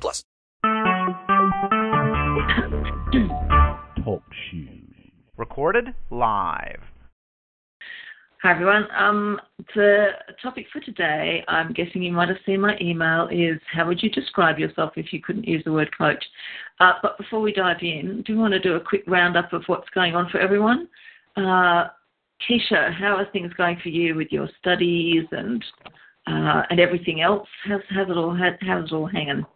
plus. Talk shoes. Recorded live. Hi everyone. Um, the topic for today, I'm guessing you might have seen my email, is how would you describe yourself if you couldn't use the word coach? Uh, but before we dive in, do you want to do a quick roundup of what's going on for everyone? Uh, Keisha, how are things going for you with your studies and uh, and everything else? How's, how's it all how, how's it all hanging?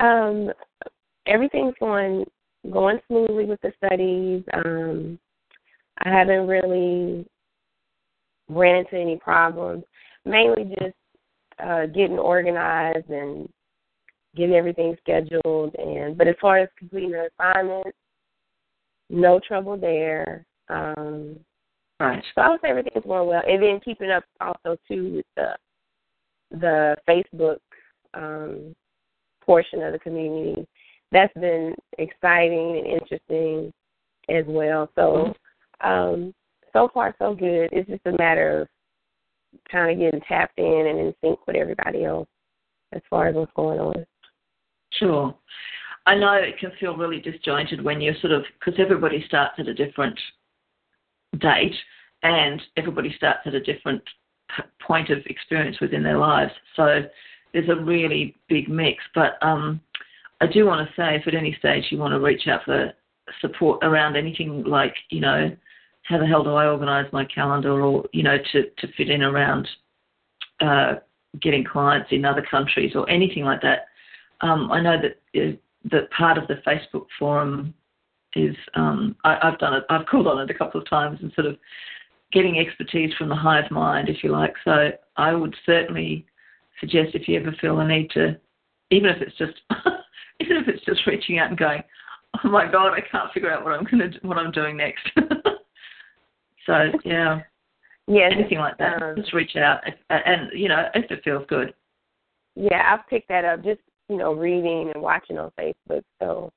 Um, everything's going going smoothly with the studies. Um, I haven't really ran into any problems. Mainly just uh, getting organized and getting everything scheduled. And but as far as completing the assignments, no trouble there. Um, Right. so I would say everything's going well, and then keeping up also too with the the Facebook um, portion of the community. That's been exciting and interesting as well. So um, so far so good. It's just a matter of kind of getting tapped in and in sync with everybody else as far as what's going on. Sure. I know it can feel really disjointed when you're sort of because everybody starts at a different date and everybody starts at a different point of experience within their lives. So there's a really big mix. But um, I do want to say, if at any stage you want to reach out for support around anything like, you know, how the hell do I organise my calendar, or you know, to to fit in around uh, getting clients in other countries or anything like that. Um, I know that uh, that part of the Facebook forum is um, I, I've done it. I've called on it a couple of times and sort of getting expertise from the hive mind, if you like. So I would certainly suggest if you ever feel the need to, even if it's just even if it's just reaching out and going, oh my god, I can't figure out what I'm gonna do, what I'm doing next. so yeah, Yeah, anything like that, um, just reach out and you know if it feels good. Yeah, I've picked that up just, you know, reading and watching on Facebook. So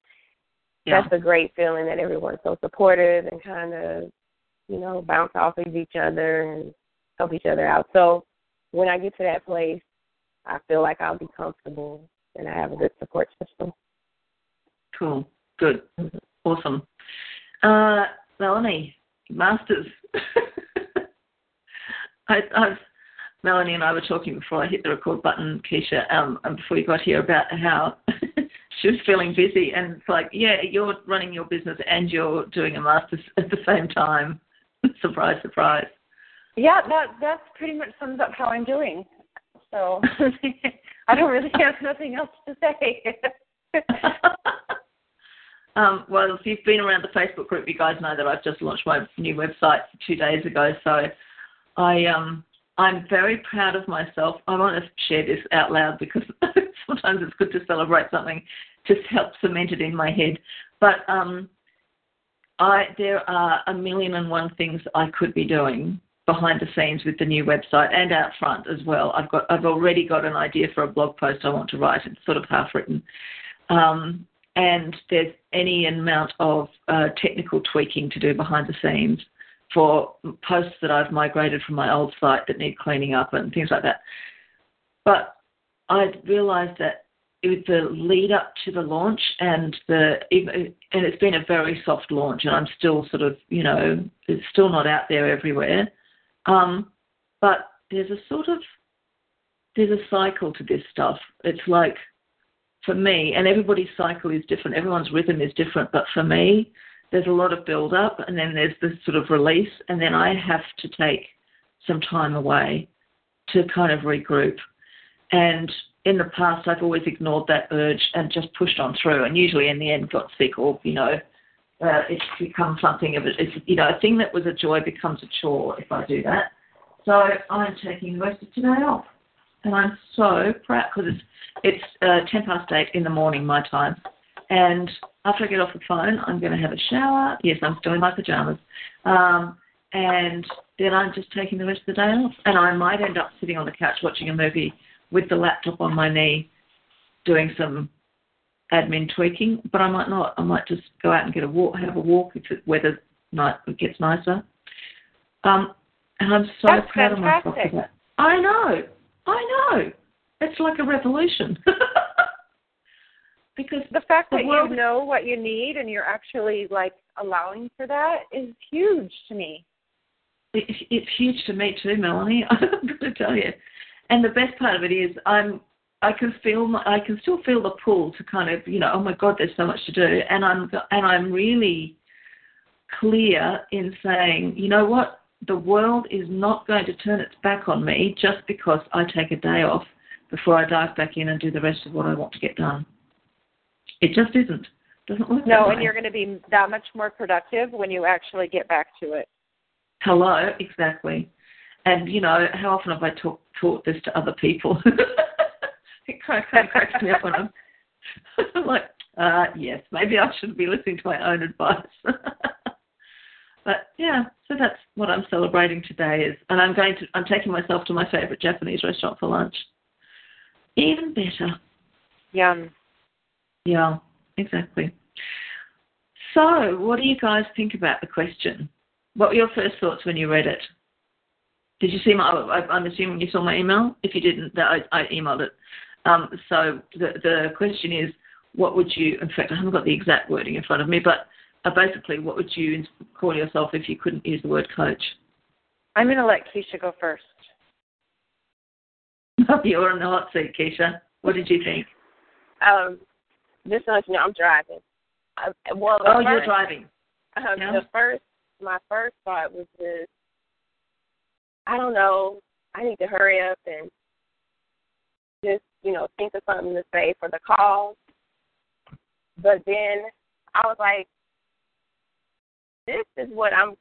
Yeah. that's a great feeling that everyone's so supportive and kind of, you know, bounce off of each other and help each other out. So when I get to that place, I feel like I'll be comfortable and I have a good support system. Cool. Good. Awesome. Uh, Melanie, Masters. I, I've, Melanie and I were talking before I hit the record button, Keisha, um, and before you got here about how she was feeling busy. And it's like, yeah, you're running your business and you're doing a Masters at the same time. surprise, surprise. Yeah, that that pretty much sums up how I'm doing. So I don't really have nothing else to say. um, well, if you've been around the Facebook group, you guys know that I've just launched my new website two days ago. So I um, I'm very proud of myself. I want to share this out loud because sometimes it's good to celebrate something, just help cement it in my head. But um, I there are a million and one things I could be doing behind the scenes with the new website and out front as well. I've got I've already got an idea for a blog post I want to write. It's sort of half written. Um, and there's any amount of uh, technical tweaking to do behind the scenes for posts that I've migrated from my old site that need cleaning up and things like that. But I realised that it was the lead up to the launch and the and it's been a very soft launch and I'm still sort of you know it's still not out there everywhere. Um, but there's a sort of there's a cycle to this stuff. It's like for me, and everybody's cycle is different. Everyone's rhythm is different. But for me, there's a lot of build up, and then there's this sort of release, and then I have to take some time away to kind of regroup. And in the past, I've always ignored that urge and just pushed on through, and usually in the end got sick or you know. Uh, it's become something of a, it's, you know, a thing that was a joy becomes a chore if I do that. So I'm taking the rest of today off and I'm so proud because it's it's uh, ten past eight in the morning my time, and after I get off the phone, I'm going to have a shower. Yes, I'm still in my pajamas, um, and then I'm just taking the rest of the day off, and I might end up sitting on the couch watching a movie with the laptop on my knee, doing some admin tweaking, but I might not. I might just go out and get a walk, have a walk if the weather night gets nicer. Um, and I'm so That's proud of myself for that. I know, I know. It's like a revolution. because The fact The that world- you know what you need and you're actually like allowing for that is huge to me. it, it's huge to me too, Melanie. I'm going to tell you. And the best part of it is, I'm I can feel my, I can still feel the pull to kind of you know oh my god there's so much to do and I'm and I'm really clear in saying you know what the world is not going to turn its back on me just because I take a day off before I dive back in and do the rest of what I want to get done. It just isn't. Doesn't work. No, and way. you're going to be that much more productive when you actually get back to it. Hello, exactly. And you know, how often have I talk, taught this to other people? it kind of, kind of cracks me up when I'm, I'm like, uh, yes, maybe I should be listening to my own advice. but yeah, so that's what I'm celebrating today is, and I'm going to, I'm taking myself to my favorite Japanese restaurant for lunch. Even better. Yum. Yeah, exactly. So, what do you guys think about the question? What were your first thoughts when you read it? Did you see my? I'm assuming you saw my email. If you didn't, that I, I emailed it. Um, so the the question is, what would you? In fact, I haven't got the exact wording in front of me, but uh, basically, what would you call yourself if you couldn't use the word coach? I'm going to let Keisha go first. You're in the hot seat, Keisha. What did you think? Um, just so you know, I'm driving. I, well, the Oh, you're driving. Um, Yeah. The first, my first thought was just, I don't know. I need to hurry up and just, you know, think of something to say for the call. But then I was like, this is what I'm.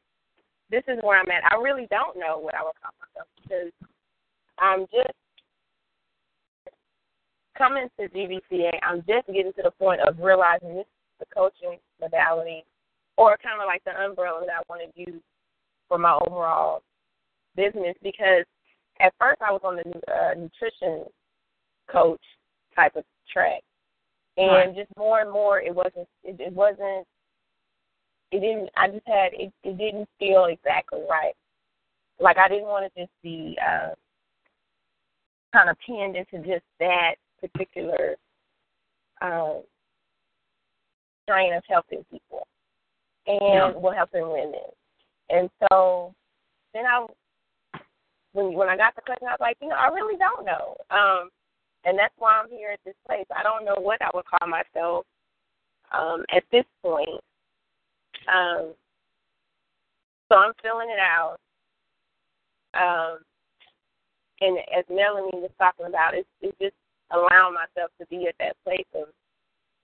This is where I'm at. I really don't know what I would call myself because I'm just coming to GVCA. I'm just getting to the point of realizing this is the coaching modality or kind of like the umbrella that I want to use for my overall business because at first I was on the uh, nutrition coach type of track, and Right. just more and more it wasn't it, it wasn't it didn't I just had it it didn't feel exactly right. Like I didn't want to just be uh, kind of pinned into just that particular uh, strain of helping people and Yeah. well helping women. And so then I when when I got the question I was like, you know, I really don't know. Um and that's why I'm here at this place. I don't know what I would call myself um at this point. Um so I'm filling it out. Um and as Melanie was talking about, it's it's just allowing myself to be at that place of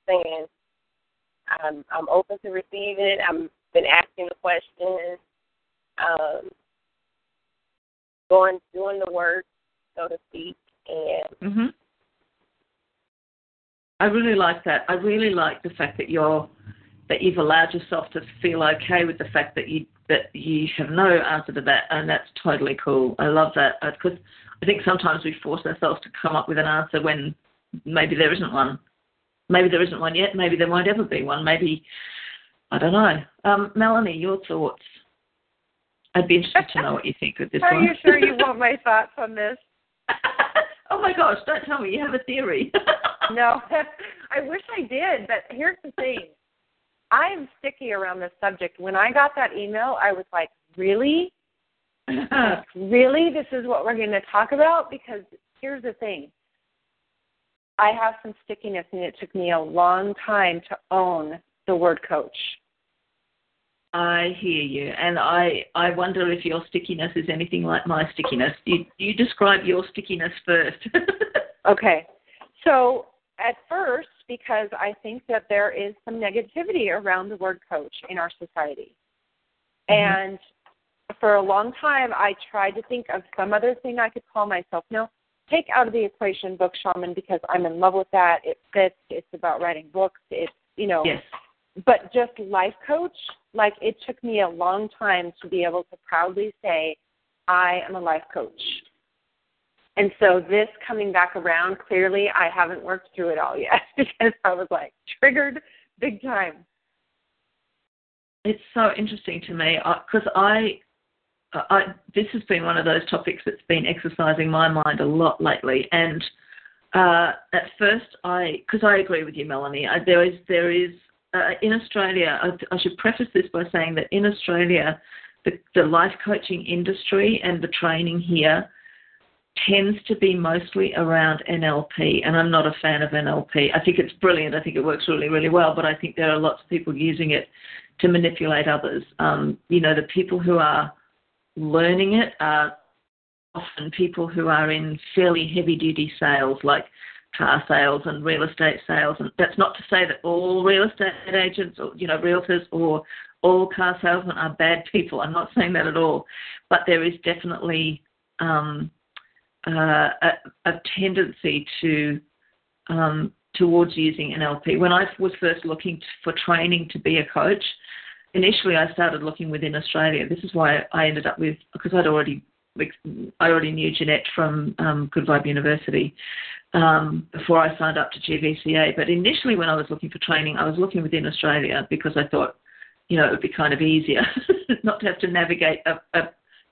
saying I'm I'm open to receiving it. I'm been asking the questions, um, going doing the work, so to speak, and hmm I really like that. I really like the fact that you're that you've allowed yourself to feel okay with the fact that you that you have no answer to that, and that's totally cool. I love that because I think sometimes we force ourselves to come up with an answer when maybe there isn't one. Maybe there isn't one yet. Maybe there won't ever be one. Maybe I don't know. Um, Melanie, your thoughts? I'd be interested to know what you think of this Are one. you sure you want my thoughts on this? oh my gosh! Don't tell me you have a theory. No, I wish I did, but here's the thing. I'm sticky around this subject. When I got that email, I was like, really? really? This is what we're going to talk about? Because here's the thing I have some stickiness, and it took me a long time to own the word coach. I hear you, and I I wonder if your stickiness is anything like my stickiness. You you describe your stickiness first. Okay. So at first, because I think that there is some negativity around the word coach in our society. Mm-hmm. And for a long time, I tried to think of some other thing I could call myself. No, take out of the equation book shaman because I'm in love with that. It fits. It's about writing books. It's you know. Yes. But just life coach, like it took me a long time to be able to proudly say, I am a life coach. And so this coming back around, clearly I haven't worked through it all yet because I was like triggered big time. It's so interesting to me because I, I, this has been one of those topics that's been exercising my mind a lot lately. And uh, at first, I because I agree with you, Melanie. I, there is there is uh, in Australia. I, I should preface this by saying that in Australia, the, the life coaching industry and the training here tends to be mostly around NLP, and I'm not a fan of NLP. I think it's brilliant. I think it works really, really well, but I think there are lots of people using it to manipulate others. Um, you know, the people who are learning it are often people who are in fairly heavy duty sales, like car sales and real estate sales. And that's not to say that all real estate agents or, you know, realtors or all car salesmen are bad people. I'm not saying that at all. But there is definitely um, uh, a, a, tendency to um, towards using NLP. When I was first looking for training to be a coach, initially I started looking within Australia. This is why I ended up with because I'd already I already knew Jeanette from um, Good Vibe University um, before I signed up to GVCA. But initially, when I was looking for training, I was looking within Australia because I thought, you know, it would be kind of easier not to have to navigate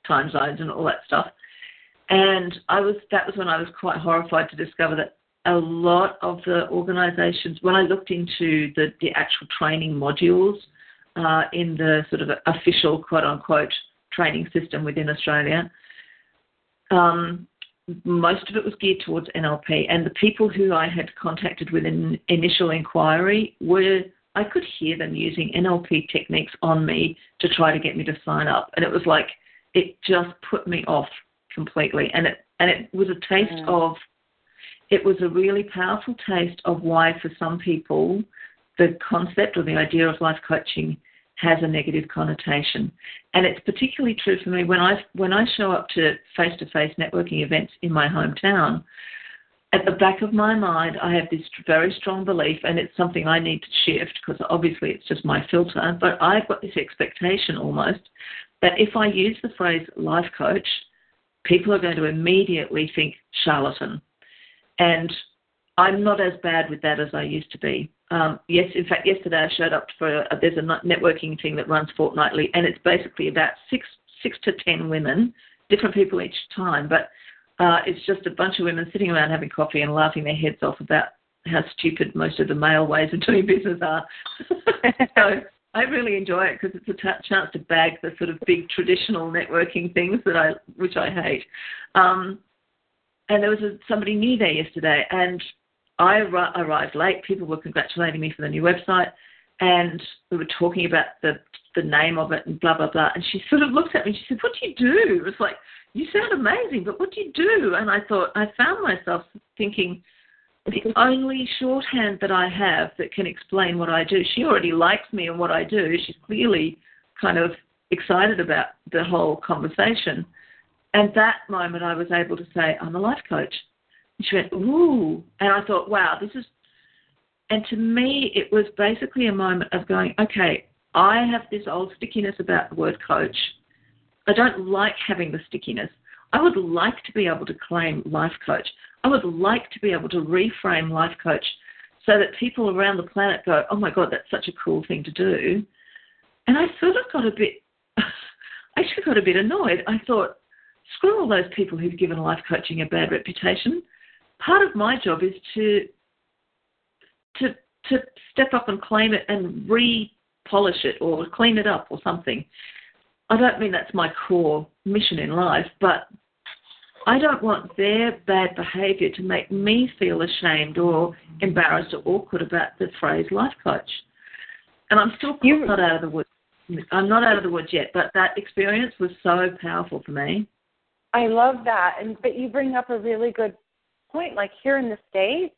time zones and all that stuff. And I was that was when I was quite horrified to discover that a lot of the organisations, when I looked into the, the actual training modules uh, in the sort of official quote unquote training system within Australia, um, most of it was geared towards NLP. And the people who I had contacted with an initial inquiry were, I could hear them using NLP techniques on me to try to get me to sign up. And it was like, it just put me off completely. And it, and it was a taste mm. of, it was a really powerful taste of why, for some people, the concept or the idea of life coaching has a negative connotation. And it's particularly true for me when I when I show up to face-to-face networking events in my hometown. At the back of my mind, I have this very strong belief, and it's something I need to shift because obviously it's just my filter. But I've got this expectation almost that if I use the phrase life coach, people are going to immediately think charlatan. And I'm not as bad with that as I used to be. Um, yes, in fact, yesterday I showed up for a, there's a networking thing that runs fortnightly, and it's basically about six six to ten women, different people each time, but uh, it's just a bunch of women sitting around having coffee and laughing their heads off about how stupid most of the male ways of doing business are. so I really enjoy it because it's a t- chance to bag the sort of big traditional networking things that I, which I hate. Um, and there was a, somebody new there yesterday, and I arrived late. People were congratulating me for the new website, and we were talking about the the name of it and blah blah blah. And she sort of looked at me. and She said, "What do you do?" It was like, "You sound amazing, but what do you do?" And I thought I found myself thinking, the only shorthand that I have that can explain what I do. She already likes me and what I do. She's clearly kind of excited about the whole conversation. And that moment, I was able to say, "I'm a life coach." And she went, ooh. And I thought, wow, this is. And to me, it was basically a moment of going, okay, I have this old stickiness about the word coach. I don't like having the stickiness. I would like to be able to claim life coach. I would like to be able to reframe life coach so that people around the planet go, oh my God, that's such a cool thing to do. And I sort of got a bit, I actually got a bit annoyed. I thought, screw all those people who've given life coaching a bad reputation part of my job is to to to step up and claim it and re-polish it or clean it up or something. I don't mean that's my core mission in life, but I don't want their bad behaviour to make me feel ashamed or embarrassed or awkward about the phrase life coach. And I'm still you, not out of the woods. I'm not out of the woods yet, but that experience was so powerful for me. I love that, and but you bring up a really good point, like here in the States,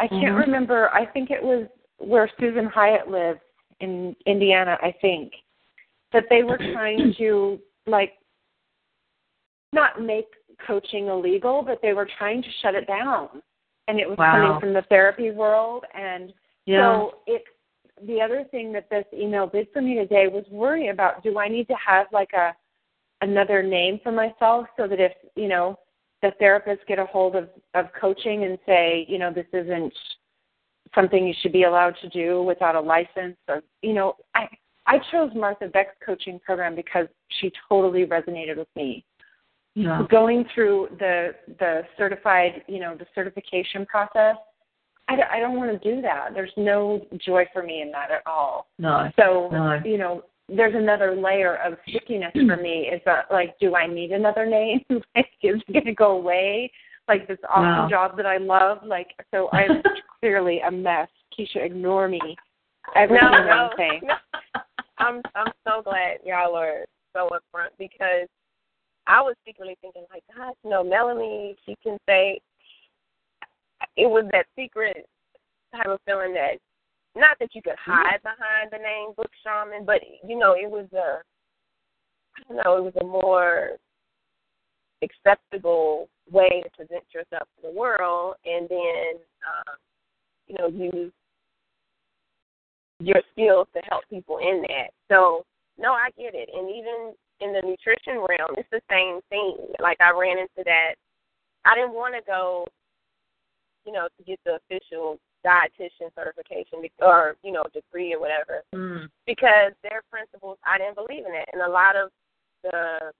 I can't mm-hmm. remember, I think it was where Susan Hyatt lives in Indiana, I think, that they were trying to, like, not make coaching illegal, but they were trying to shut it down, and it was Wow. coming from the therapy world. And Yeah. so it. The other thing that this email did for me today was worry about: Do I need to have like a another name for myself so that if you know the therapists get a hold of of coaching and say, you know, this isn't something you should be allowed to do without a license or you know i i chose martha beck's coaching program because she totally resonated with me Yeah. going through the the certified you know the certification process i, don't- I don't want to do that there's no joy for me in that at all No. so No. you know there's another layer of stickiness for me is that like do i need another name like is it going to go away like this awesome Wow. job that i love like so i'm clearly a mess keisha ignore me everything No, no. i'm saying I'm I'm so glad y'all are so upfront because I was secretly thinking like, gosh, you know, Melanie, she can say it was that secret type of feeling that not that you could hide behind the name Book Shaman, but you know, it was a I don't know, it was a more acceptable way to present yourself to the world and then um, you know, use your skills to help people in that. So no, I get it. And even in the nutrition realm, it's the same thing. Like I ran into that. I didn't want to go, you know, to get the official dietitian certification or you know degree or whatever Mm. because their principles I didn't believe in it, and a lot of the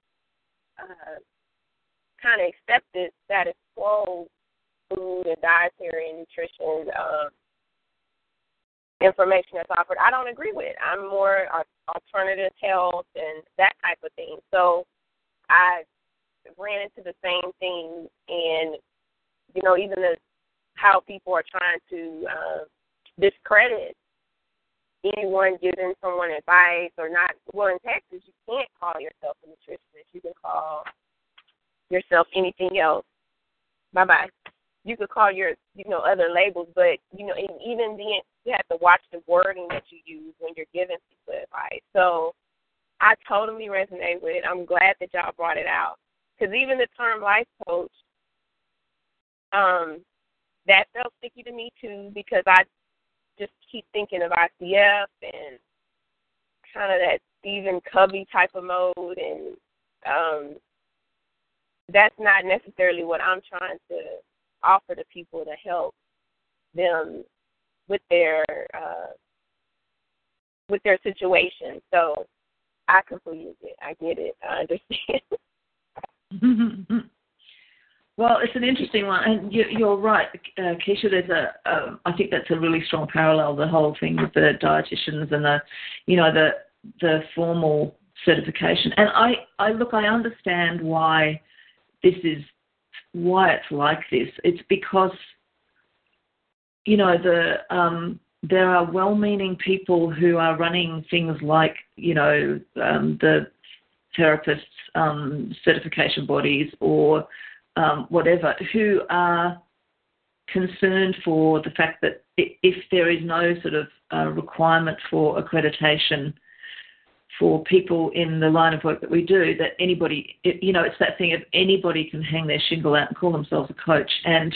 uh, kind of accepted status quo food and dietary and nutrition um, information that's offered, I don't agree with. I'm more alternative health and that type of thing. So I ran into the same thing, and you know, even the how people are trying to uh, discredit anyone giving someone advice or not. Well, in Texas, you can't call yourself a nutritionist. You can call yourself anything else. Bye bye. You could call your, you know, other labels, but you know, even then, you have to watch the wording that you use when you're giving people advice. So, I totally resonate with it. I'm glad that y'all brought it out because even the term life coach, um, that felt sticky to me too because I just keep thinking of ICF and kind of that Stephen Covey type of mode, and um, that's not necessarily what I'm trying to offer to people to help them with their uh, with their situation. So I completely get, I get it, I understand. Well, it's an interesting one, and you, you're right, uh, Keisha. There's a, um, I think that's a really strong parallel. The whole thing with the dietitians and the, you know, the the formal certification. And I, I look, I understand why this is, why it's like this. It's because, you know, the um, there are well-meaning people who are running things like, you know, um, the therapists um, certification bodies or um, whatever, who are concerned for the fact that if there is no sort of uh, requirement for accreditation for people in the line of work that we do, that anybody, you know, it's that thing of anybody can hang their shingle out and call themselves a coach. And,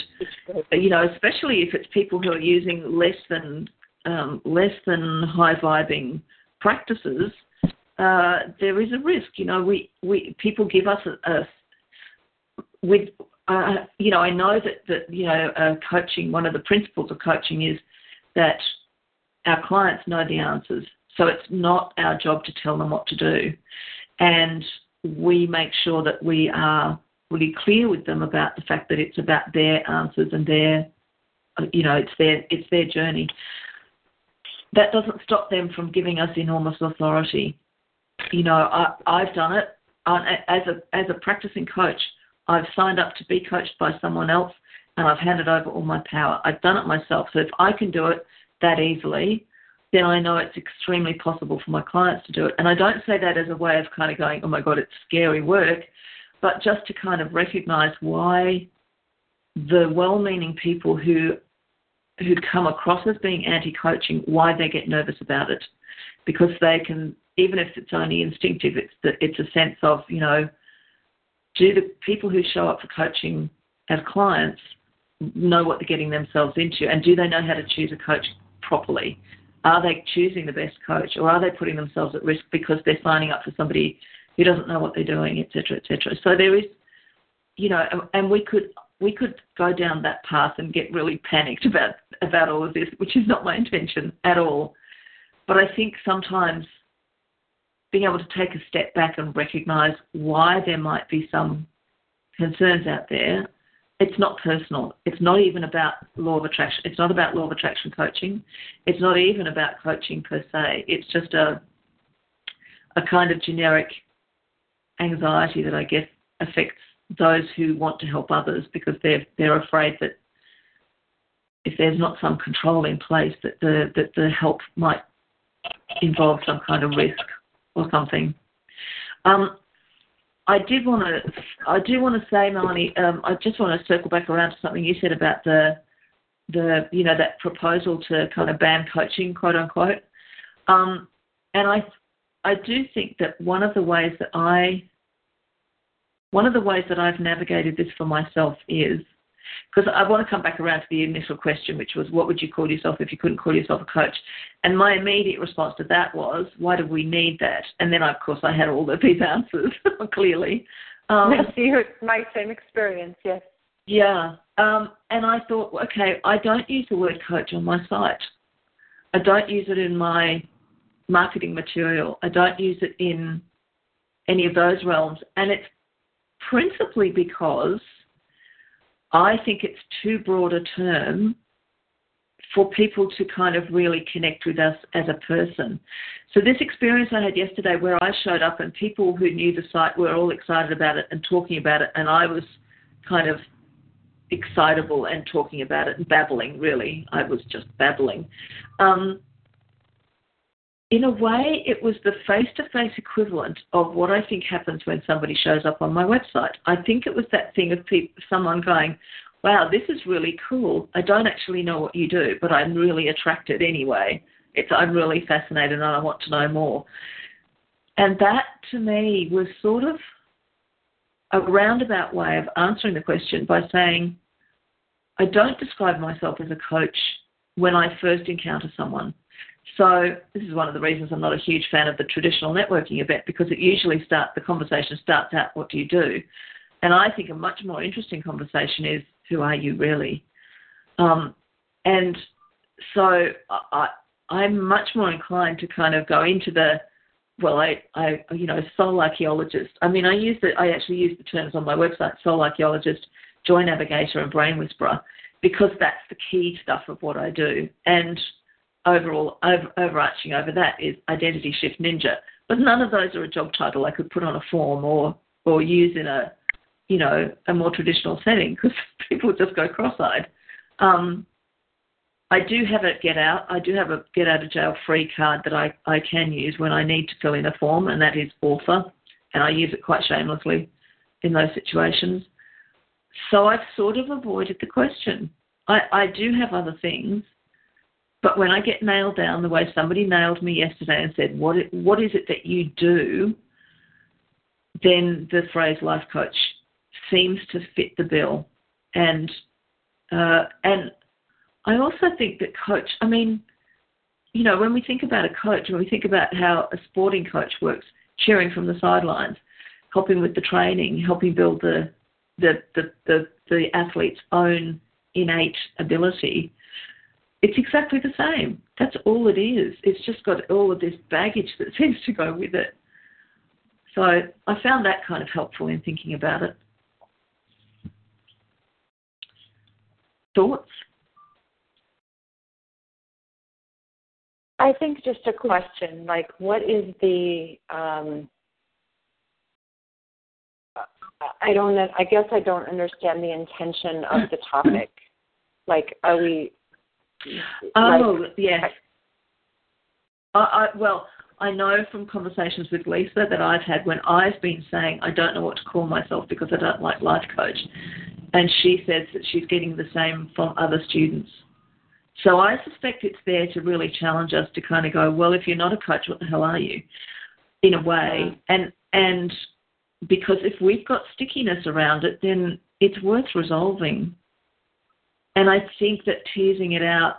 you know, especially if it's people who are using less than, um, less than high vibing practices, uh, there is a risk. You know, we, we people give us a, a with uh, you know, I know that that you know, uh, coaching. One of the principles of coaching is that our clients know the answers, so it's not our job to tell them what to do, and we make sure that we are really clear with them about the fact that it's about their answers and their, you know, it's their it's their journey. That doesn't stop them from giving us enormous authority. You know, I, I've done it as a as a practicing coach. I've signed up to be coached by someone else and I've handed over all my power. I've done it myself. So if I can do it that easily, then I know it's extremely possible for my clients to do it. And I don't say that as a way of kind of going, oh my God, it's scary work, but just to kind of recognize why the well meaning people who who come across as being anti coaching, why they get nervous about it. Because they can even if it's only instinctive, it's the, it's a sense of, you know, do the people who show up for coaching as clients know what they're getting themselves into, and do they know how to choose a coach properly? Are they choosing the best coach, or are they putting themselves at risk because they're signing up for somebody who doesn't know what they're doing, etc., etc.? So there is, you know, and we could we could go down that path and get really panicked about about all of this, which is not my intention at all. But I think sometimes being able to take a step back and recognize why there might be some concerns out there it's not personal. It's not even about law of attraction. It's not about law of attraction coaching. It's not even about coaching per se. It's just a a kind of generic anxiety that I guess affects those who want to help others because they're they're afraid that if there's not some control in place that the that the help might involve some kind of risk or something. Um, I did want to, I do want to say, Melanie, um, I just want to circle back around to something you said about the, the, you know, that proposal to kind of ban coaching, quote unquote. Um, and I, I do think that one of the ways that I, one of the ways that I've navigated this for myself is because I want to come back around to the initial question, which was, what would you call yourself if you couldn't call yourself a coach? And my immediate response to that was, why do we need that? And then, of course, I had all of these answers, clearly. Um, it's my same experience, yes. Yeah. Um, and I thought, okay, I don't use the word coach on my site. I don't use it in my marketing material. I don't use it in any of those realms. And it's principally because – I think it's too broad a term for people to kind of really connect with us as a person. So this experience I had yesterday where I showed up and people who knew the site were all excited about it and talking about it and I was kind of excitable and talking about it and babbling really. I was just babbling. Um, in a way, it was the face to face equivalent of what I think happens when somebody shows up on my website. I think it was that thing of someone going, Wow, this is really cool. I don't actually know what you do, but I'm really attracted anyway. It's, I'm really fascinated and I want to know more. And that to me was sort of a roundabout way of answering the question by saying, I don't describe myself as a coach when I first encounter someone. So this is one of the reasons I'm not a huge fan of the traditional networking event because it usually starts the conversation starts out what do you do, and I think a much more interesting conversation is who are you really, um, and so I, I'm much more inclined to kind of go into the well, I, I, you know, soul archaeologist. I mean, I use the, I actually use the terms on my website, soul archaeologist, joy navigator, and brain whisperer, because that's the key stuff of what I do. And overall over, overarching over that is identity shift ninja. But none of those are a job title I could put on a form or or use in a you know a more traditional setting because people just go cross-eyed. Um, I do have a get out. I do have a get out of jail free card that I, I can use when I need to fill in a form, and that is author, and I use it quite shamelessly in those situations. So I've sort of avoided the question. I, I do have other things, but when I get nailed down the way somebody nailed me yesterday and said, "What what is it that you do?" then the phrase life coach seems to fit the bill, and uh, and I also think that coach. I mean, you know, when we think about a coach, when we think about how a sporting coach works, cheering from the sidelines, helping with the training, helping build the the the the, the athlete's own innate ability it's exactly the same. That's all it is. It's just got all of this baggage that seems to go with it. So I found that kind of helpful in thinking about it. Thoughts? I think just a question like, what is the, um, I don't I guess I don't understand the intention of the topic. Like, are we, Oh, like, yes. I, I, well, I know from conversations with Lisa that I've had when I've been saying I don't know what to call myself because I don't like life coach, and she says that she's getting the same from other students. So I suspect it's there to really challenge us to kind of go, well, if you're not a coach, what the hell are you? In a way, and and because if we've got stickiness around it, then it's worth resolving. And I think that teasing it out,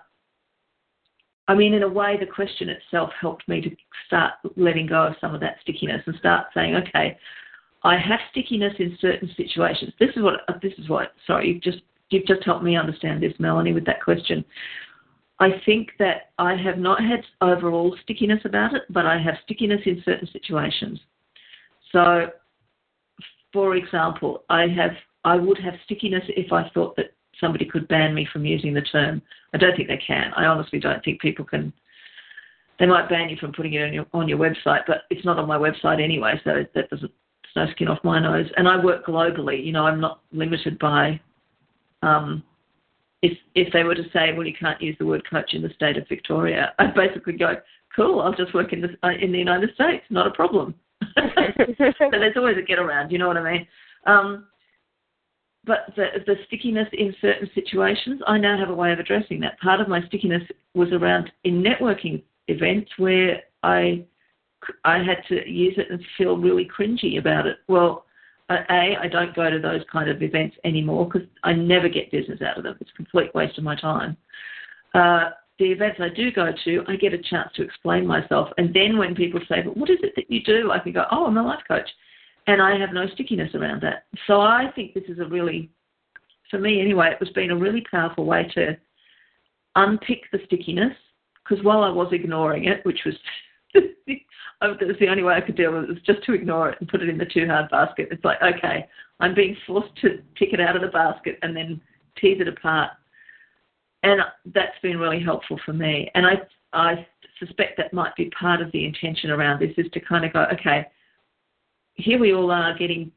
I mean, in a way, the question itself helped me to start letting go of some of that stickiness and start saying, okay, I have stickiness in certain situations. This is what uh, this is what. Sorry, you've just you've just helped me understand this, Melanie, with that question. I think that I have not had overall stickiness about it, but I have stickiness in certain situations. So, for example, I have I would have stickiness if I thought that somebody could ban me from using the term. I don't think they can. I honestly don't think people can. They might ban you from putting it on your on your website, but it's not on my website anyway, so that doesn't it's no skin off my nose. And I work globally. You know, I'm not limited by. Um, if if they were to say, well, you can't use the word coach in the state of Victoria, I'd basically go, cool, I'll just work in the uh, in the United States, not a problem. so there's always a get around. You know what I mean? Um, but the, the stickiness in certain situations, I now have a way of addressing that. Part of my stickiness was around in networking events where I I had to use it and feel really cringy about it. Well, a I don't go to those kind of events anymore because I never get business out of them. It's a complete waste of my time. Uh, the events I do go to, I get a chance to explain myself, and then when people say, "But what is it that you do?" I can go, "Oh, I'm a life coach." And I have no stickiness around that. So I think this is a really, for me anyway, it was been a really powerful way to unpick the stickiness because while I was ignoring it, which was oh, was the only way I could deal with it was just to ignore it and put it in the too hard basket. It's like, okay, I'm being forced to pick it out of the basket and then tease it apart. And that's been really helpful for me. And I, I suspect that might be part of the intention around this is to kind of go, okay, here we all are getting,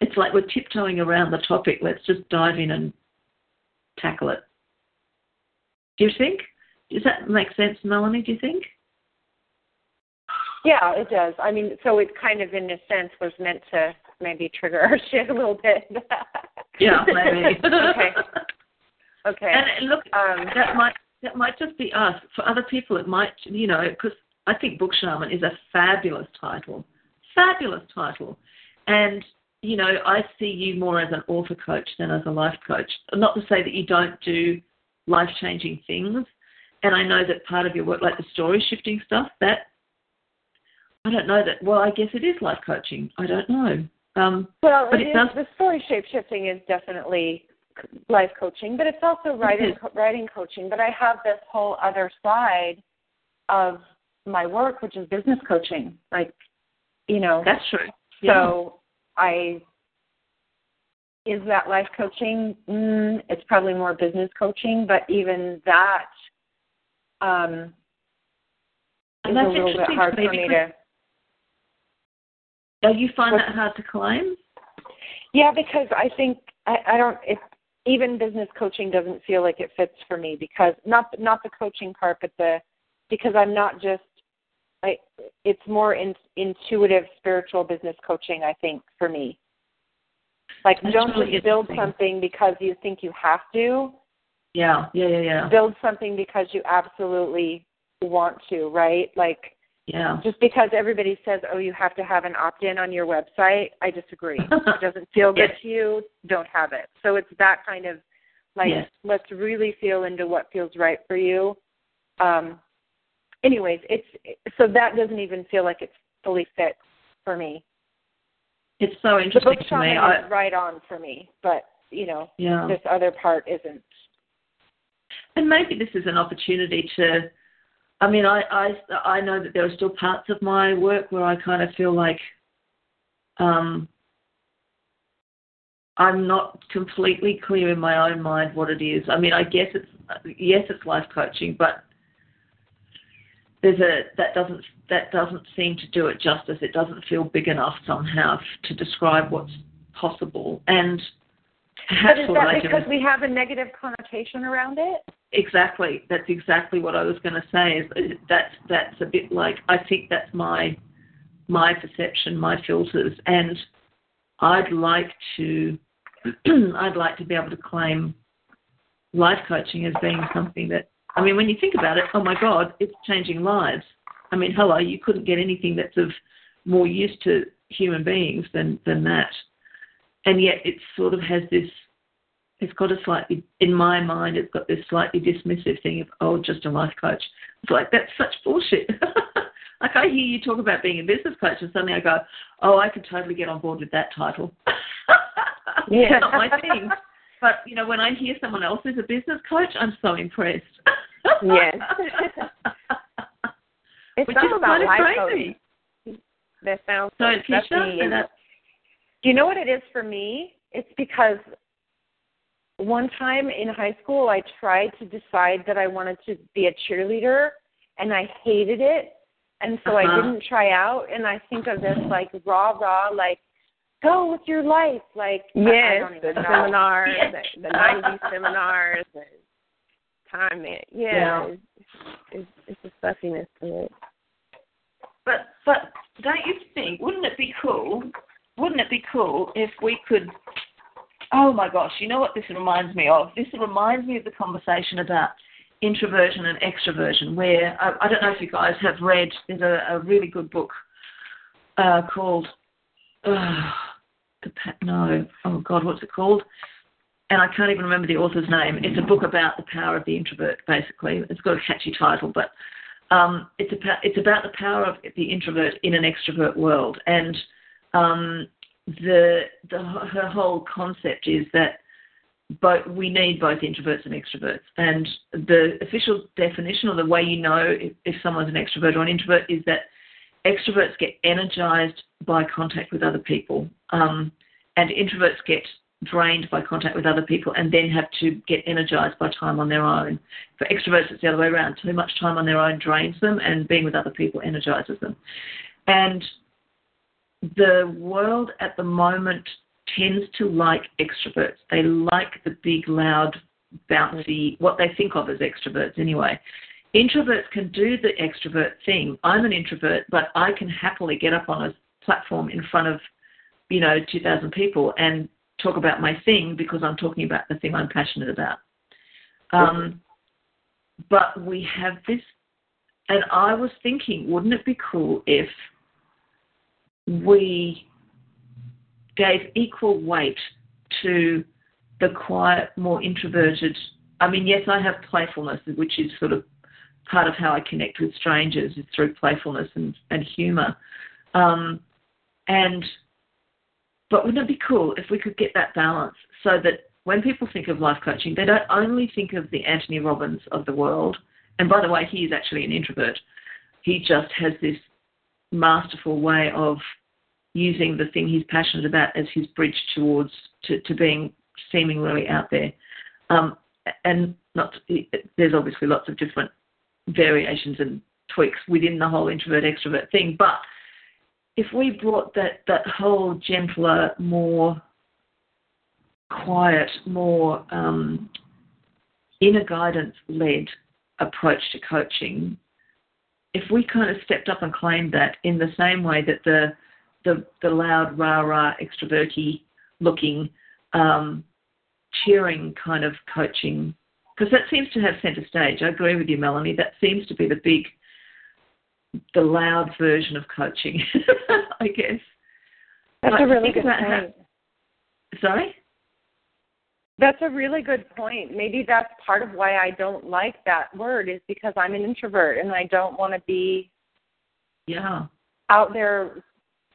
it's like we're tiptoeing around the topic. Let's just dive in and tackle it. Do you think? Does that make sense, Melanie? Do you think? Yeah, it does. I mean, so it kind of, in a sense, was meant to maybe trigger our shit a little bit. yeah, maybe. okay. Okay. And look, um, that might that might just be us. For other people, it might, you know, because I think Book Shaman is a fabulous title fabulous title. And, you know, I see you more as an author coach than as a life coach. Not to say that you don't do life changing things. And I know that part of your work, like the story shifting stuff, that I don't know that. Well, I guess it is life coaching. I don't know. Um, well, but it, it is, does, the story shape shifting is definitely life coaching, but it's also writing writing coaching. But I have this whole other side of my work, which is business coaching. Like you know. That's true. So I is that life coaching? Mm, it's probably more business coaching, but even that um, is a little bit hard for me to. Do you find that hard to climb? Yeah, because I think I, I don't. It, even business coaching doesn't feel like it fits for me because not not the coaching part, but the because I'm not just I, it's more in, intuitive spiritual business coaching i think for me. Like That's don't really just build something because you think you have to. Yeah yeah yeah yeah. Build something because you absolutely want to right? Like yeah. just because everybody says oh you have to have an opt-in on your website i disagree. It doesn't feel good yes. to you don't have it. So it's that kind of like yes. let's really feel into what feels right for you. Um anyways, it's so that doesn't even feel like it's fully fit for me. It's so interesting the book to me. I, is right on for me, but you know, yeah. this other part isn't. And maybe this is an opportunity to. I mean, I I I know that there are still parts of my work where I kind of feel like um, I'm not completely clear in my own mind what it is. I mean, I guess it's yes, it's life coaching, but there's a that doesn't that doesn't seem to do it justice. It doesn't feel big enough somehow to describe what's possible. And but is that because we have a negative connotation around it? Exactly. That's exactly what I was going to say. Is that's that's a bit like I think that's my my perception, my filters, and I'd like to I'd like to be able to claim life coaching as being something that I mean, when you think about it, oh my God, it's changing lives. I mean, hello, you couldn't get anything that's of more use to human beings than than that. And yet it sort of has this. It's got a slightly, in my mind, it's got this slightly dismissive thing of, oh, just a life coach. It's like that's such bullshit. like I hear you talk about being a business coach, and suddenly I go, oh, I could totally get on board with that title. Yeah. it's not my thing. But you know, when I hear someone else is a business coach, I'm so impressed. Yes. It's Which something is about life crazy. coaching that sounds So, stuffy and Do you know what it is for me? It's because one time in high school I tried to decide that I wanted to be a cheerleader and I hated it and so I Uh-huh. didn't try out and I think of this like raw raw like go with your life like I- I Yes, don't the know. seminars, Yes. the, the 90s seminars, and time man. Yeah, Yeah. It's, it's, it's a stuffiness to it. But but don't you think? Wouldn't it be cool? Wouldn't it be cool if we could? Oh my gosh! You know what this reminds me of? This reminds me of the conversation about introversion and extroversion. Where I, I don't know if you guys have read. There's a, a really good book uh, called. Uh, no, oh God, what's it called? And I can't even remember the author's name. It's a book about the power of the introvert. Basically, it's got a catchy title, but um, it's about it's about the power of the introvert in an extrovert world, and um, the the her whole concept is that both we need both introverts and extroverts, and the official definition or the way you know if, if someone's an extrovert or an introvert is that extroverts get energized by contact with other people, um, and introverts get drained by contact with other people and then have to get energized by time on their own. For extroverts, it's the other way around. Too much time on their own drains them, and being with other people energizes them. And the world at the moment tends to like extroverts. They like the big, loud, bouncy, what they think of as extroverts anyway. Introverts can do the extrovert thing. I'm an introvert, but I can happily get up on a platform in front of, you know, 2,000 people and talk about my thing because I'm talking about the thing I'm passionate about. Um, but we have this, and I was thinking, wouldn't it be cool if we gave equal weight to the quiet, more introverted? I mean, yes, I have playfulness, which is sort of part of how I connect with strangers is through playfulness and, and humour. Um, and but wouldn't it be cool if we could get that balance so that when people think of life coaching, they don't only think of the Anthony Robbins of the world. And by the way, he is actually an introvert. He just has this masterful way of using the thing he's passionate about as his bridge towards to, to being seeming really out there. Um, and not there's obviously lots of different variations and tweaks within the whole introvert extrovert thing, but if we brought that that whole gentler, more quiet, more um, inner guidance led approach to coaching, if we kind of stepped up and claimed that in the same way that the the, the loud, rah rah, extroverty looking, um, cheering kind of coaching, because that seems to have centre stage. I agree with you, Melanie. That seems to be the big the loud version of coaching, I guess. That's a really good about how- point. Sorry? That's a really good point. Maybe that's part of why I don't like that word is because I'm an introvert and I don't want to be Yeah. out there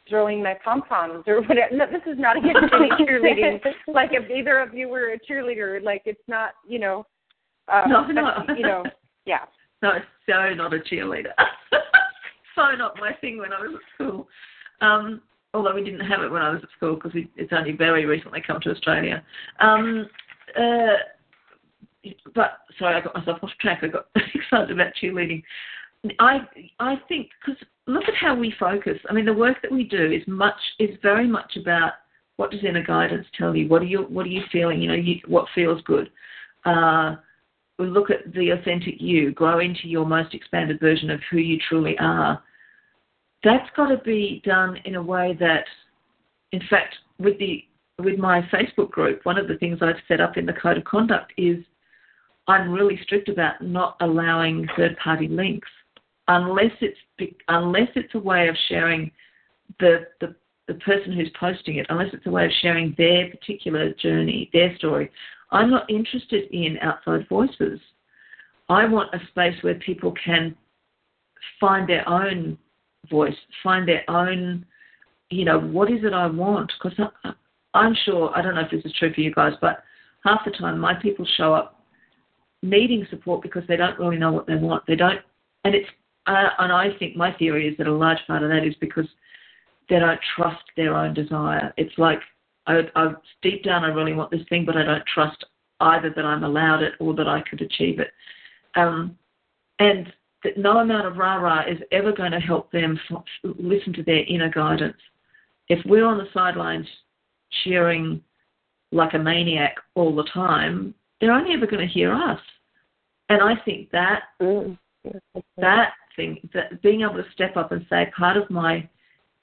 throwing my pom poms or whatever. No, this is not against any cheerleading. like if either of you were a cheerleader, like it's not, you know. Uh, No, no. You know, yeah. No, so not a cheerleader. So not my thing when I was at school. Um, although we didn't have it when I was at school because it's only very recently come to Australia. Um, uh, but sorry, I got myself off track. I got excited about cheerleading. I I think because look at how we focus. I mean, the work that we do is much is very much about what does inner guidance tell you. What are you What are you feeling? You know, you, what feels good. Uh, we look at the authentic you, grow into your most expanded version of who you truly are. That's got to be done in a way that, in fact, with the with my Facebook group, one of the things I've set up in the code of conduct is I'm really strict about not allowing third party links unless it's unless it's a way of sharing the the the person who's posting it, unless it's a way of sharing their particular journey, their story. I'm not interested in outside voices. I want a space where people can find their own voice, find their own, you know, what is it I want? Because I'm sure, I don't know if this is true for you guys, but half the time my people show up needing support because they don't really know what they want. They don't, and it's, uh, and I think my theory is that a large part of that is because they don't trust their own desire. It's like, I, I deep down I really want this thing, but I don't trust either that I'm allowed it or that I could achieve it. Um, and that no amount of rah rah is ever going to help them f- listen to their inner guidance. If we're on the sidelines cheering like a maniac all the time, they're only ever going to hear us. And I think that Mm. that thing, that being able to step up and say, part of my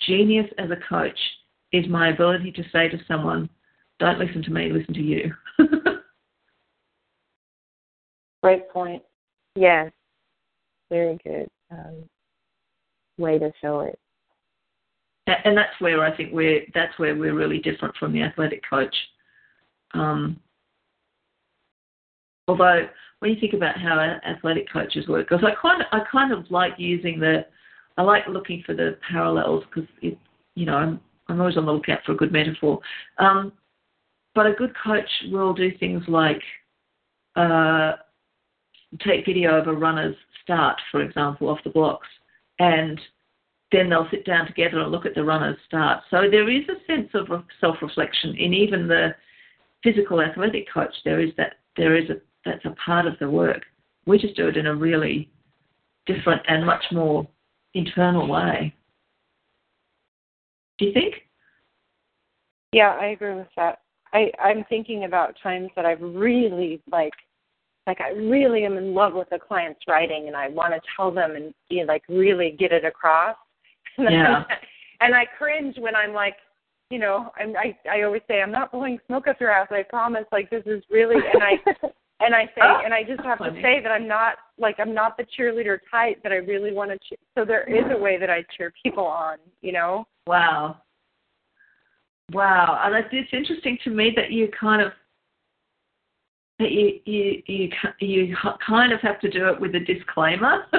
genius as a coach is my ability to say to someone, "Don't listen to me, listen to you." Great point. Yes. Very good um, way to show it. And that's where I think we're that's where we're really different from the athletic coach. Um, although when you think about how athletic coaches work, because I kind of I kind of like using the I like looking for the parallels because it you know I'm I'm always on the lookout for a good metaphor. Um, but a good coach will do things like uh, take video of a runner's start, for example, off the blocks, and then they'll sit down together and look at the runner's start. So there is a sense of self-reflection in even the physical athletic coach. There is that there is a that's a part of the work. We just do it in a really different and much more internal way. Do you think? Yeah, I agree with that. I I'm thinking about times that I've really like like I really am in love with the client's writing and I want to tell them and you know, like really get it across. And Yeah. and I cringe when I'm like, you know, I'm, I I always say I'm not blowing smoke up your ass. I promise. Like this is really and I and I say Oh, and I just have to say that I'm not like I'm not the cheerleader type that I really want to. Cheer. So there is a way that I cheer people on. You know. Wow. Wow, uh, and it's it's interesting to me that you kind of you you you you kind of have to do it with a disclaimer.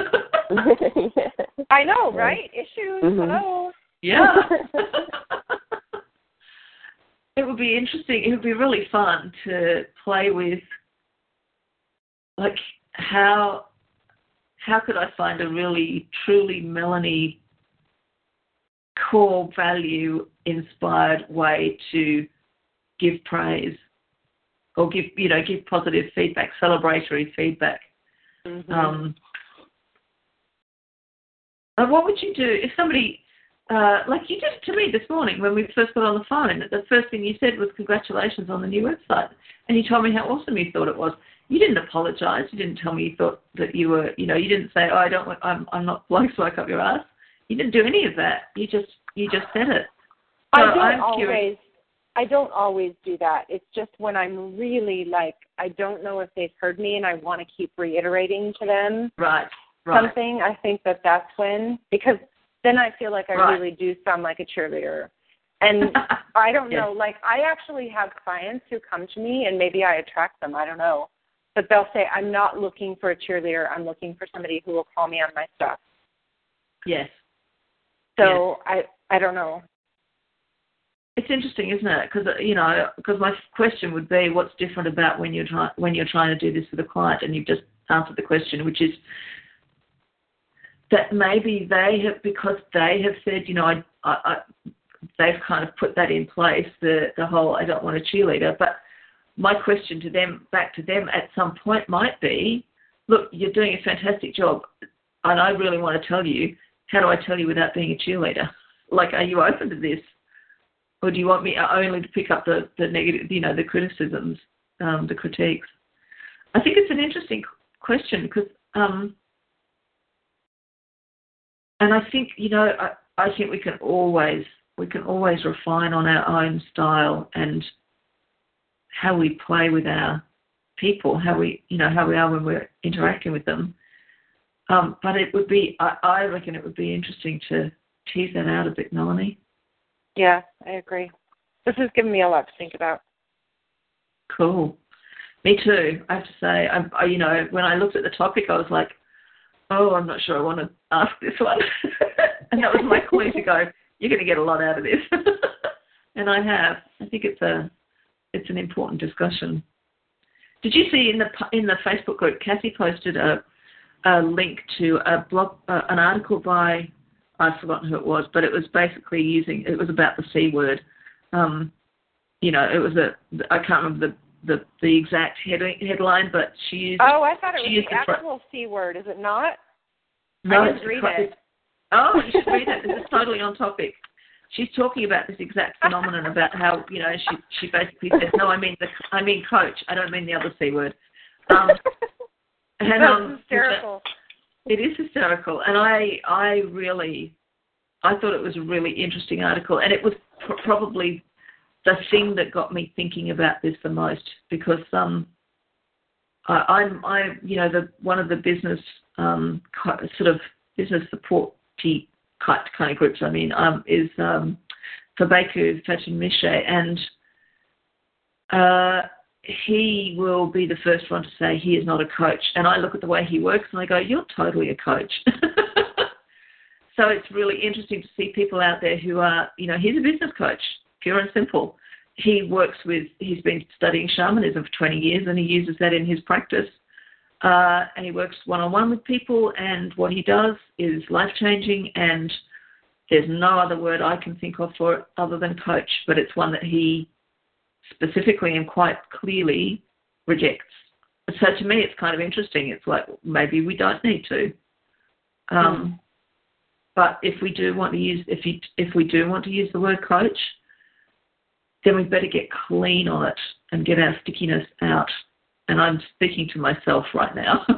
I know, right? Issues. Mhm. Hello. yeah. it would be interesting. It would be really fun to play with, like how how could I find a really truly Melanie core value inspired way to give praise or give you know give positive feedback, celebratory feedback. Mm-hmm. Um, and what would you do if somebody, uh, like you did to me this morning when we first got on the phone? The first thing you said was congratulations on the new website, and you told me how awesome you thought it was. You didn't apologise. You didn't tell me you thought that you were, you know, you didn't say, "Oh, I don't, want, I'm, I'm not blowing smoke up your ass." You didn't do any of that. You just, you just said it. So I don't I'm always. curious. I don't always do that. It's just when I'm really like I don't know if they've heard me and I want to keep reiterating to them Right, right. something. I think that that's when because then I feel like I Right. really do sound like a cheerleader. And I don't Yes. know. Like I actually have clients who come to me and maybe I attract them. I don't know. But they'll say, I'm not looking for a cheerleader. I'm looking for somebody who will call me on my stuff. yes. So I I don't know. It's interesting, isn't it? Because you know, because my question would be, what's different about when you're trying when you're trying to do this with a client, and you've just answered the question, which is that maybe they have because they have said, you know, I, I, I they've kind of put that in place, the the whole I don't want a cheerleader. But my question to them, back to them, at some point might be, look, you're doing a fantastic job, and I really want to tell you. How do I tell you without being a cheerleader? Like, are you open to this? Or do you want me only to pick up the, the negative, you know, the criticisms, um, the critiques? I think it's an interesting question because, um, and I think you know, I, I think we can always we can always refine on our own style and how we play with our people, how we you know how we are when we're interacting with them. Um, but it would be, I, I reckon, it would be interesting to tease that out a bit, Melanie. Yeah, I agree. This has given me a lot to think about. Cool. Me too. I have to say, I, you know, when I looked at the topic, I was like, oh, I'm not sure I want to ask this one. and that was my clue to go. You're going to get a lot out of this, and I have. I think it's a, it's an important discussion. Did you see in the in the Facebook group, Cassie posted a, a link to a blog, uh, an article by I've forgotten who it was, but it was basically using it was about the c word. Um, you know, it was a I can't remember the the, the exact head, headline, but she used. Oh, I thought it was the actual c word. Is it not? No, I it's didn't read it. Oh, you should read it. This is totally on topic. She's talking about this exact phenomenon about how you know she she basically says, no, I mean the I mean coach. I don't mean the other c word. Um, and, That's um, hysterical. It is hysterical, and I I really I thought it was a really interesting article, and it was pr- probably the thing that got me thinking about this the most because um I, I'm I you know the one of the business um sort of business support kind kind of groups I mean um is um Fabeku Fatunmise and uh he will be the first one to say he is not a coach. And I look at the way he works and I go, You're totally a coach. so it's really interesting to see people out there who are, you know, he's a business coach, pure and simple. He works with, he's been studying shamanism for 20 years and he uses that in his practice. Uh, and he works one on one with people, and what he does is life changing. And there's no other word I can think of for it other than coach, but it's one that he specifically and quite clearly rejects. So to me, it's kind of interesting. It's like maybe we don't need to. Um, But if we do want to use, if you, if we do want to use the word coach, then we better get clean on it and get our stickiness out. And I'm speaking to myself right now.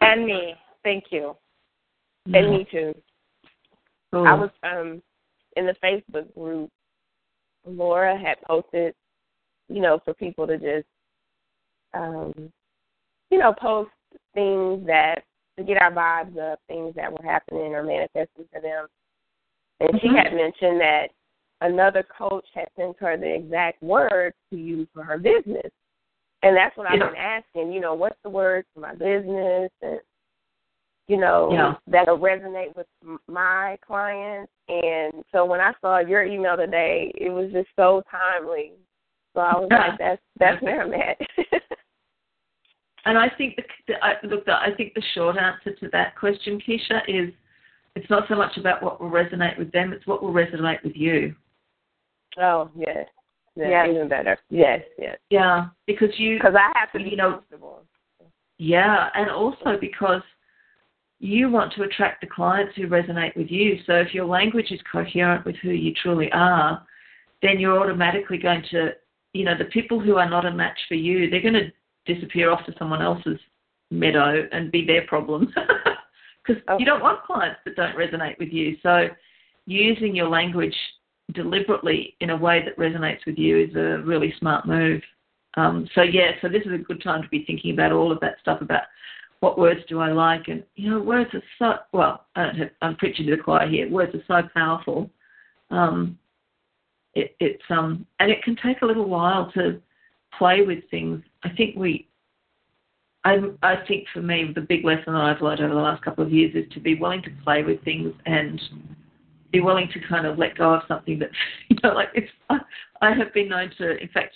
And me. Thank you. And me too. Cool. I was um in the Facebook group. Laura had posted, you know, for people to just, um, you know, post things that to get our vibes up, things that were happening or manifesting for them. And she Mhm. had mentioned that another coach had sent her the exact word to use for her business. And that's what I've been asking, you know, what's the word for my business and you know, Yeah. that'll resonate with my clients. And so when I saw your email today, it was just so timely. So I was like, that's that's where I'm at. And I think the, the I, look, the, I think the short answer to that question, Keisha, is it's not so much about what will resonate with them; it's what will resonate with you. oh yes, yes, Yes. even better. Yes, yes. Yeah, because you, Because I have to be You know- comfortable. yeah, and also because you want to attract the clients who resonate with you. So if your language is coherent with who you truly are, then you're automatically going to, you know, the people who are not a match for you, they're going to disappear off to someone else's meadow and be their problem. Because Okay. you don't want clients that don't resonate with you. So using your language deliberately in a way that resonates with you is a really smart move. Um, so yeah, so this is a good time to be thinking about all of that stuff about what words do I like, and you know, words are so well. I don't have, I'm preaching to the choir here. Words are so powerful. Um, it, it's um, and it can take a little while to play with things. I think we, I, I think for me, the big lesson that I've learned over the last couple of years is to be willing to play with things and be willing to kind of let go of something that, you know, like it's. I, I have been known to, in fact,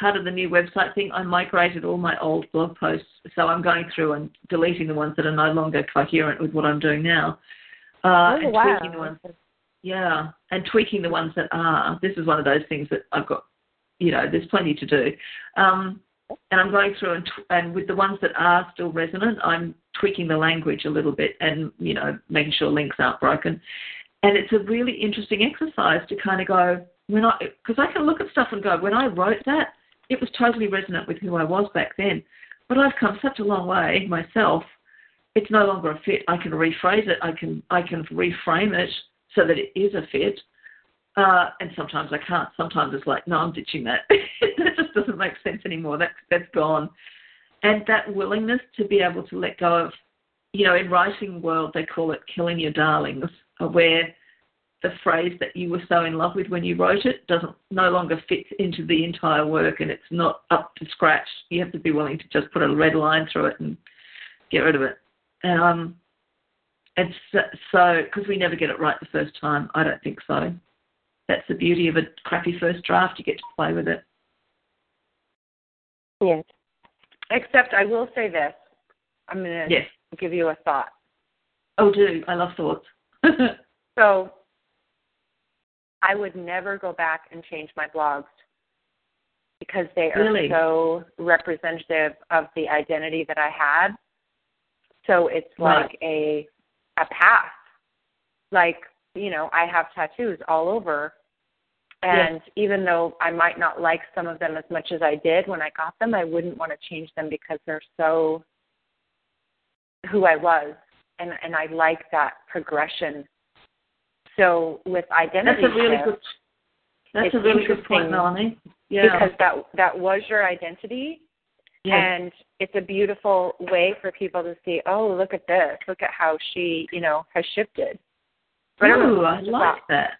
part of the new website thing, I migrated all my old blog posts. So I'm going through and deleting the ones that are no longer coherent with what I'm doing now. Uh, Oh, and wow. tweaking the ones yeah, and tweaking the ones that are. This is one of those things that I've got. You know, there's plenty to do, um, and I'm going through and tw- and with the ones that are still resonant, I'm tweaking the language a little bit, and you know, making sure links aren't broken. And it's a really interesting exercise to kind of go when I because I can look at stuff and go when I wrote that, it was totally resonant with who I was back then, but I've come such a long way myself. It's no longer a fit. I can rephrase it. I can I can reframe it so that it is a fit. Uh, and sometimes I can't. Sometimes it's like, no, I'm ditching that. that just doesn't make sense anymore. That that's gone. And that willingness to be able to let go of, you know, in writing world they call it killing your darlings, where the phrase that you were so in love with when you wrote it doesn't no longer fit into the entire work and it's not up to scratch. You have to be willing to just put a red line through it and get rid of it. Um, it's so because we never get it right the first time. I don't think so. That's the beauty of a crappy first draft. You get to play with it. Yes. Except I will say this. I'm going to Yes. give you a thought. Oh, do I love thoughts? So I would never go back and change my blogs because they are Really? so representative of the identity that I had. So it's Right. like a a path. Like, you know, I have tattoos all over. And even though I might not like some of them as much as I did when I got them, I wouldn't want to change them because they're so who I was. And and I like that progression. So with identity That's a really shift, good. That's a really good point, Melanie. Yeah. because that that was your identity yeah. and it's a beautiful way for people to see oh look at this look at how she you know has shifted But I Ooh, I like that.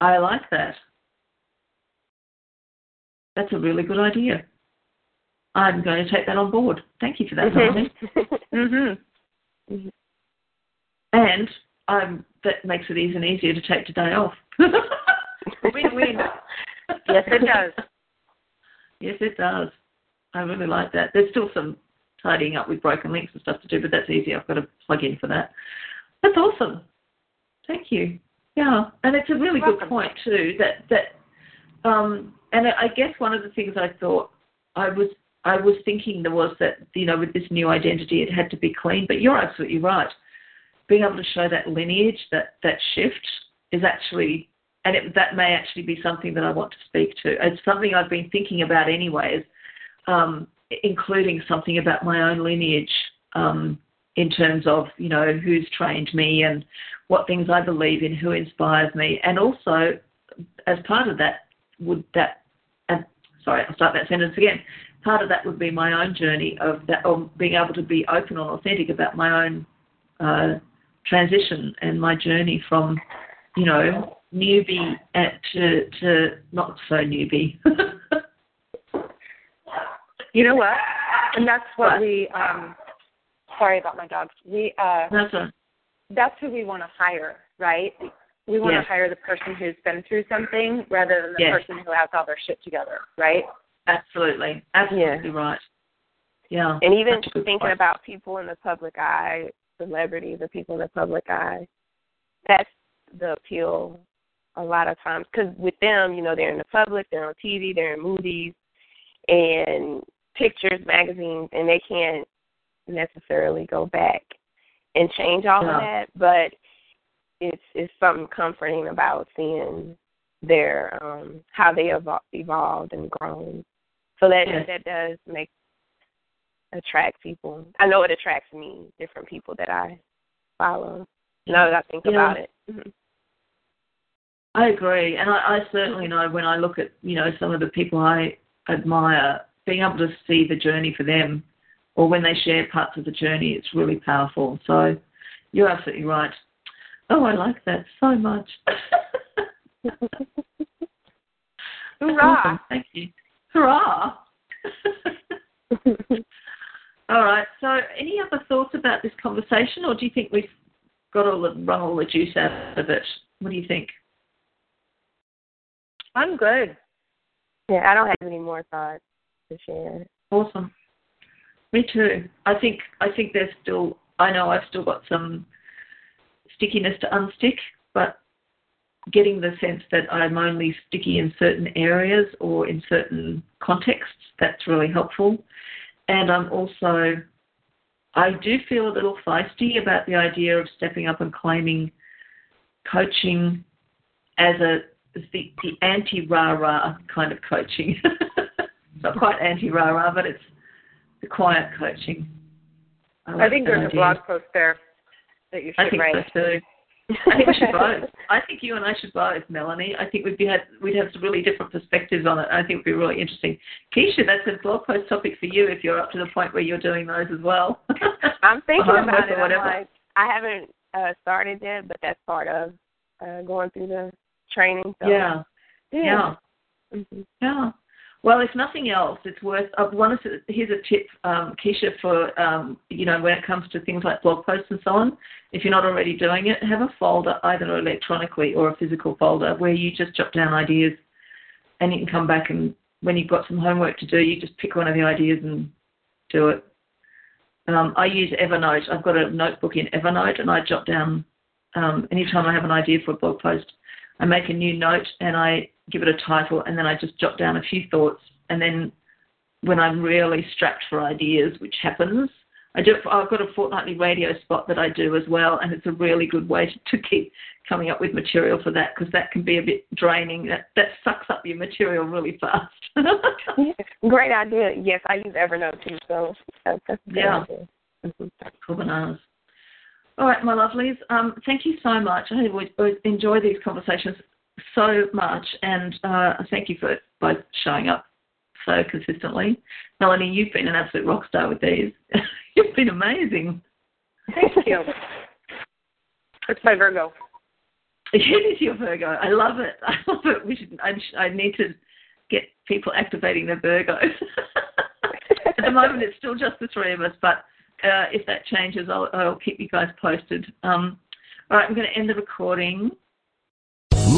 I like that. That's a really good idea. I'm going to take that on board. Thank you for that, Melanie. mhm And um, that makes it easier and easier to take today off. win win yes it does Yes, it does. I really like that. There's still some tidying up with broken links and stuff to do, but that's easy. I've got to plug in for that. That's awesome. Thank you. Yeah, and it's a really good Welcome. point too. That that, um, and I guess one of the things I thought I was I was thinking there was that you know with this new identity it had to be clean, but you're absolutely right. Being able to show that lineage, that that shift, is actually and it, that may actually be something that I want to speak to. It's something I've been thinking about anyways, um, including something about my own lineage um, in terms of, you know, who's trained me and what things I believe in, who inspires me. And also, as part of that, would that, and sorry, I'll start that sentence again. Part of that would be my own journey of that, of being able to be open and authentic about my own uh, transition and my journey from, you know, newbie at, to to not so newbie. you know what and that's what What? we um sorry about my dogs we uh That's a, that's who we want to hire right we want Yes. to hire the person who's been through something rather than the Yes. person who has all their shit together right absolutely, absolutely right. Yeah, And even thinking about people in the public eye, celebrities or people in the public eye, that's the appeal a lot of times. Because with them, you know, they're in the public, they're on TV, they're in movies and pictures, magazines, and they can't necessarily go back and change all Yeah. of that. But it's it's something comforting about seeing their um how they evol- evolved and grown. So that Yes. that does make attract people. I know it attracts me, different people that I follow. Now that I think Yeah. about it. Mhm. I agree, and I, I certainly know when I look at you know some of the people I admire, being able to see the journey for them, or when they share parts of the journey, it's really powerful. So you're absolutely right. Oh, I like that so much. Awesome. Thank you. Hurrah! all right. So, any other thoughts about this conversation, or do you think we've got all the run all the juice out of it? What do you think? I'm good Yeah, I don't have any more thoughts to share. Awesome. Me too. I think I think there's still. I know I've still got some stickiness to unstick, but getting the sense that I'm only sticky in certain areas or in certain contexts, that's really helpful. And I'm also, I do feel a little feisty about the idea of stepping up and claiming coaching as a the, the anti rah rah kind of coaching. it's not quite anti rah rah, but it's the quiet coaching. i like think that there's a blog post there that you should I think write so too. I think we should both. I think you and I should both, Melanie. I think we'd be had we'd have some really different perspectives on it. I think it'd be really interesting. Keisha, that's a blog post topic for you if you're up to the point where you're doing those as well. I'm thinking about it. Whatever. like, I haven't uh, started yet, but that's part of uh, going through the training. So, yeah. yeah. Yeah. hmm Yeah. Well, if nothing else, it's worth. I want to. Here's a tip, um, Keisha, for um, you know when it comes to things like blog posts and so on. If you're not already doing it, have a folder either electronically or a physical folder where you just jot down ideas, and you can come back and when you've got some homework to do, you just pick one of the ideas and do it. Um, I use Evernote. I've got a notebook in Evernote, and I jot down um, anytime I have an idea for a blog post. I make a new note and I give it a title, and then I just jot down a few thoughts. And then when I'm really strapped for ideas, which happens, I do. I've got a fortnightly radio spot that I do as well, and it's a really good way to, to keep coming up with material for that because that can be a bit draining. That that sucks up your material really fast. Great idea. Yes, I use Evernote too, so that's, good Yeah. idea. Mhm. Cool bananas. All right, my lovelies. Um, thank you so much. I enjoy these conversations so much, and uh, thank you for both showing up so consistently. Melanie, you've been an absolute rock star with these. you've been amazing. Thank you. It's my Virgo. It is your Virgo. I love it. I love it. We should. I, I need to get people activating their Virgos. At the moment, it's still just the three of us, but uh, if that changes, I'll, I'll keep you guys posted. Um, all right, I'm going to end the recording.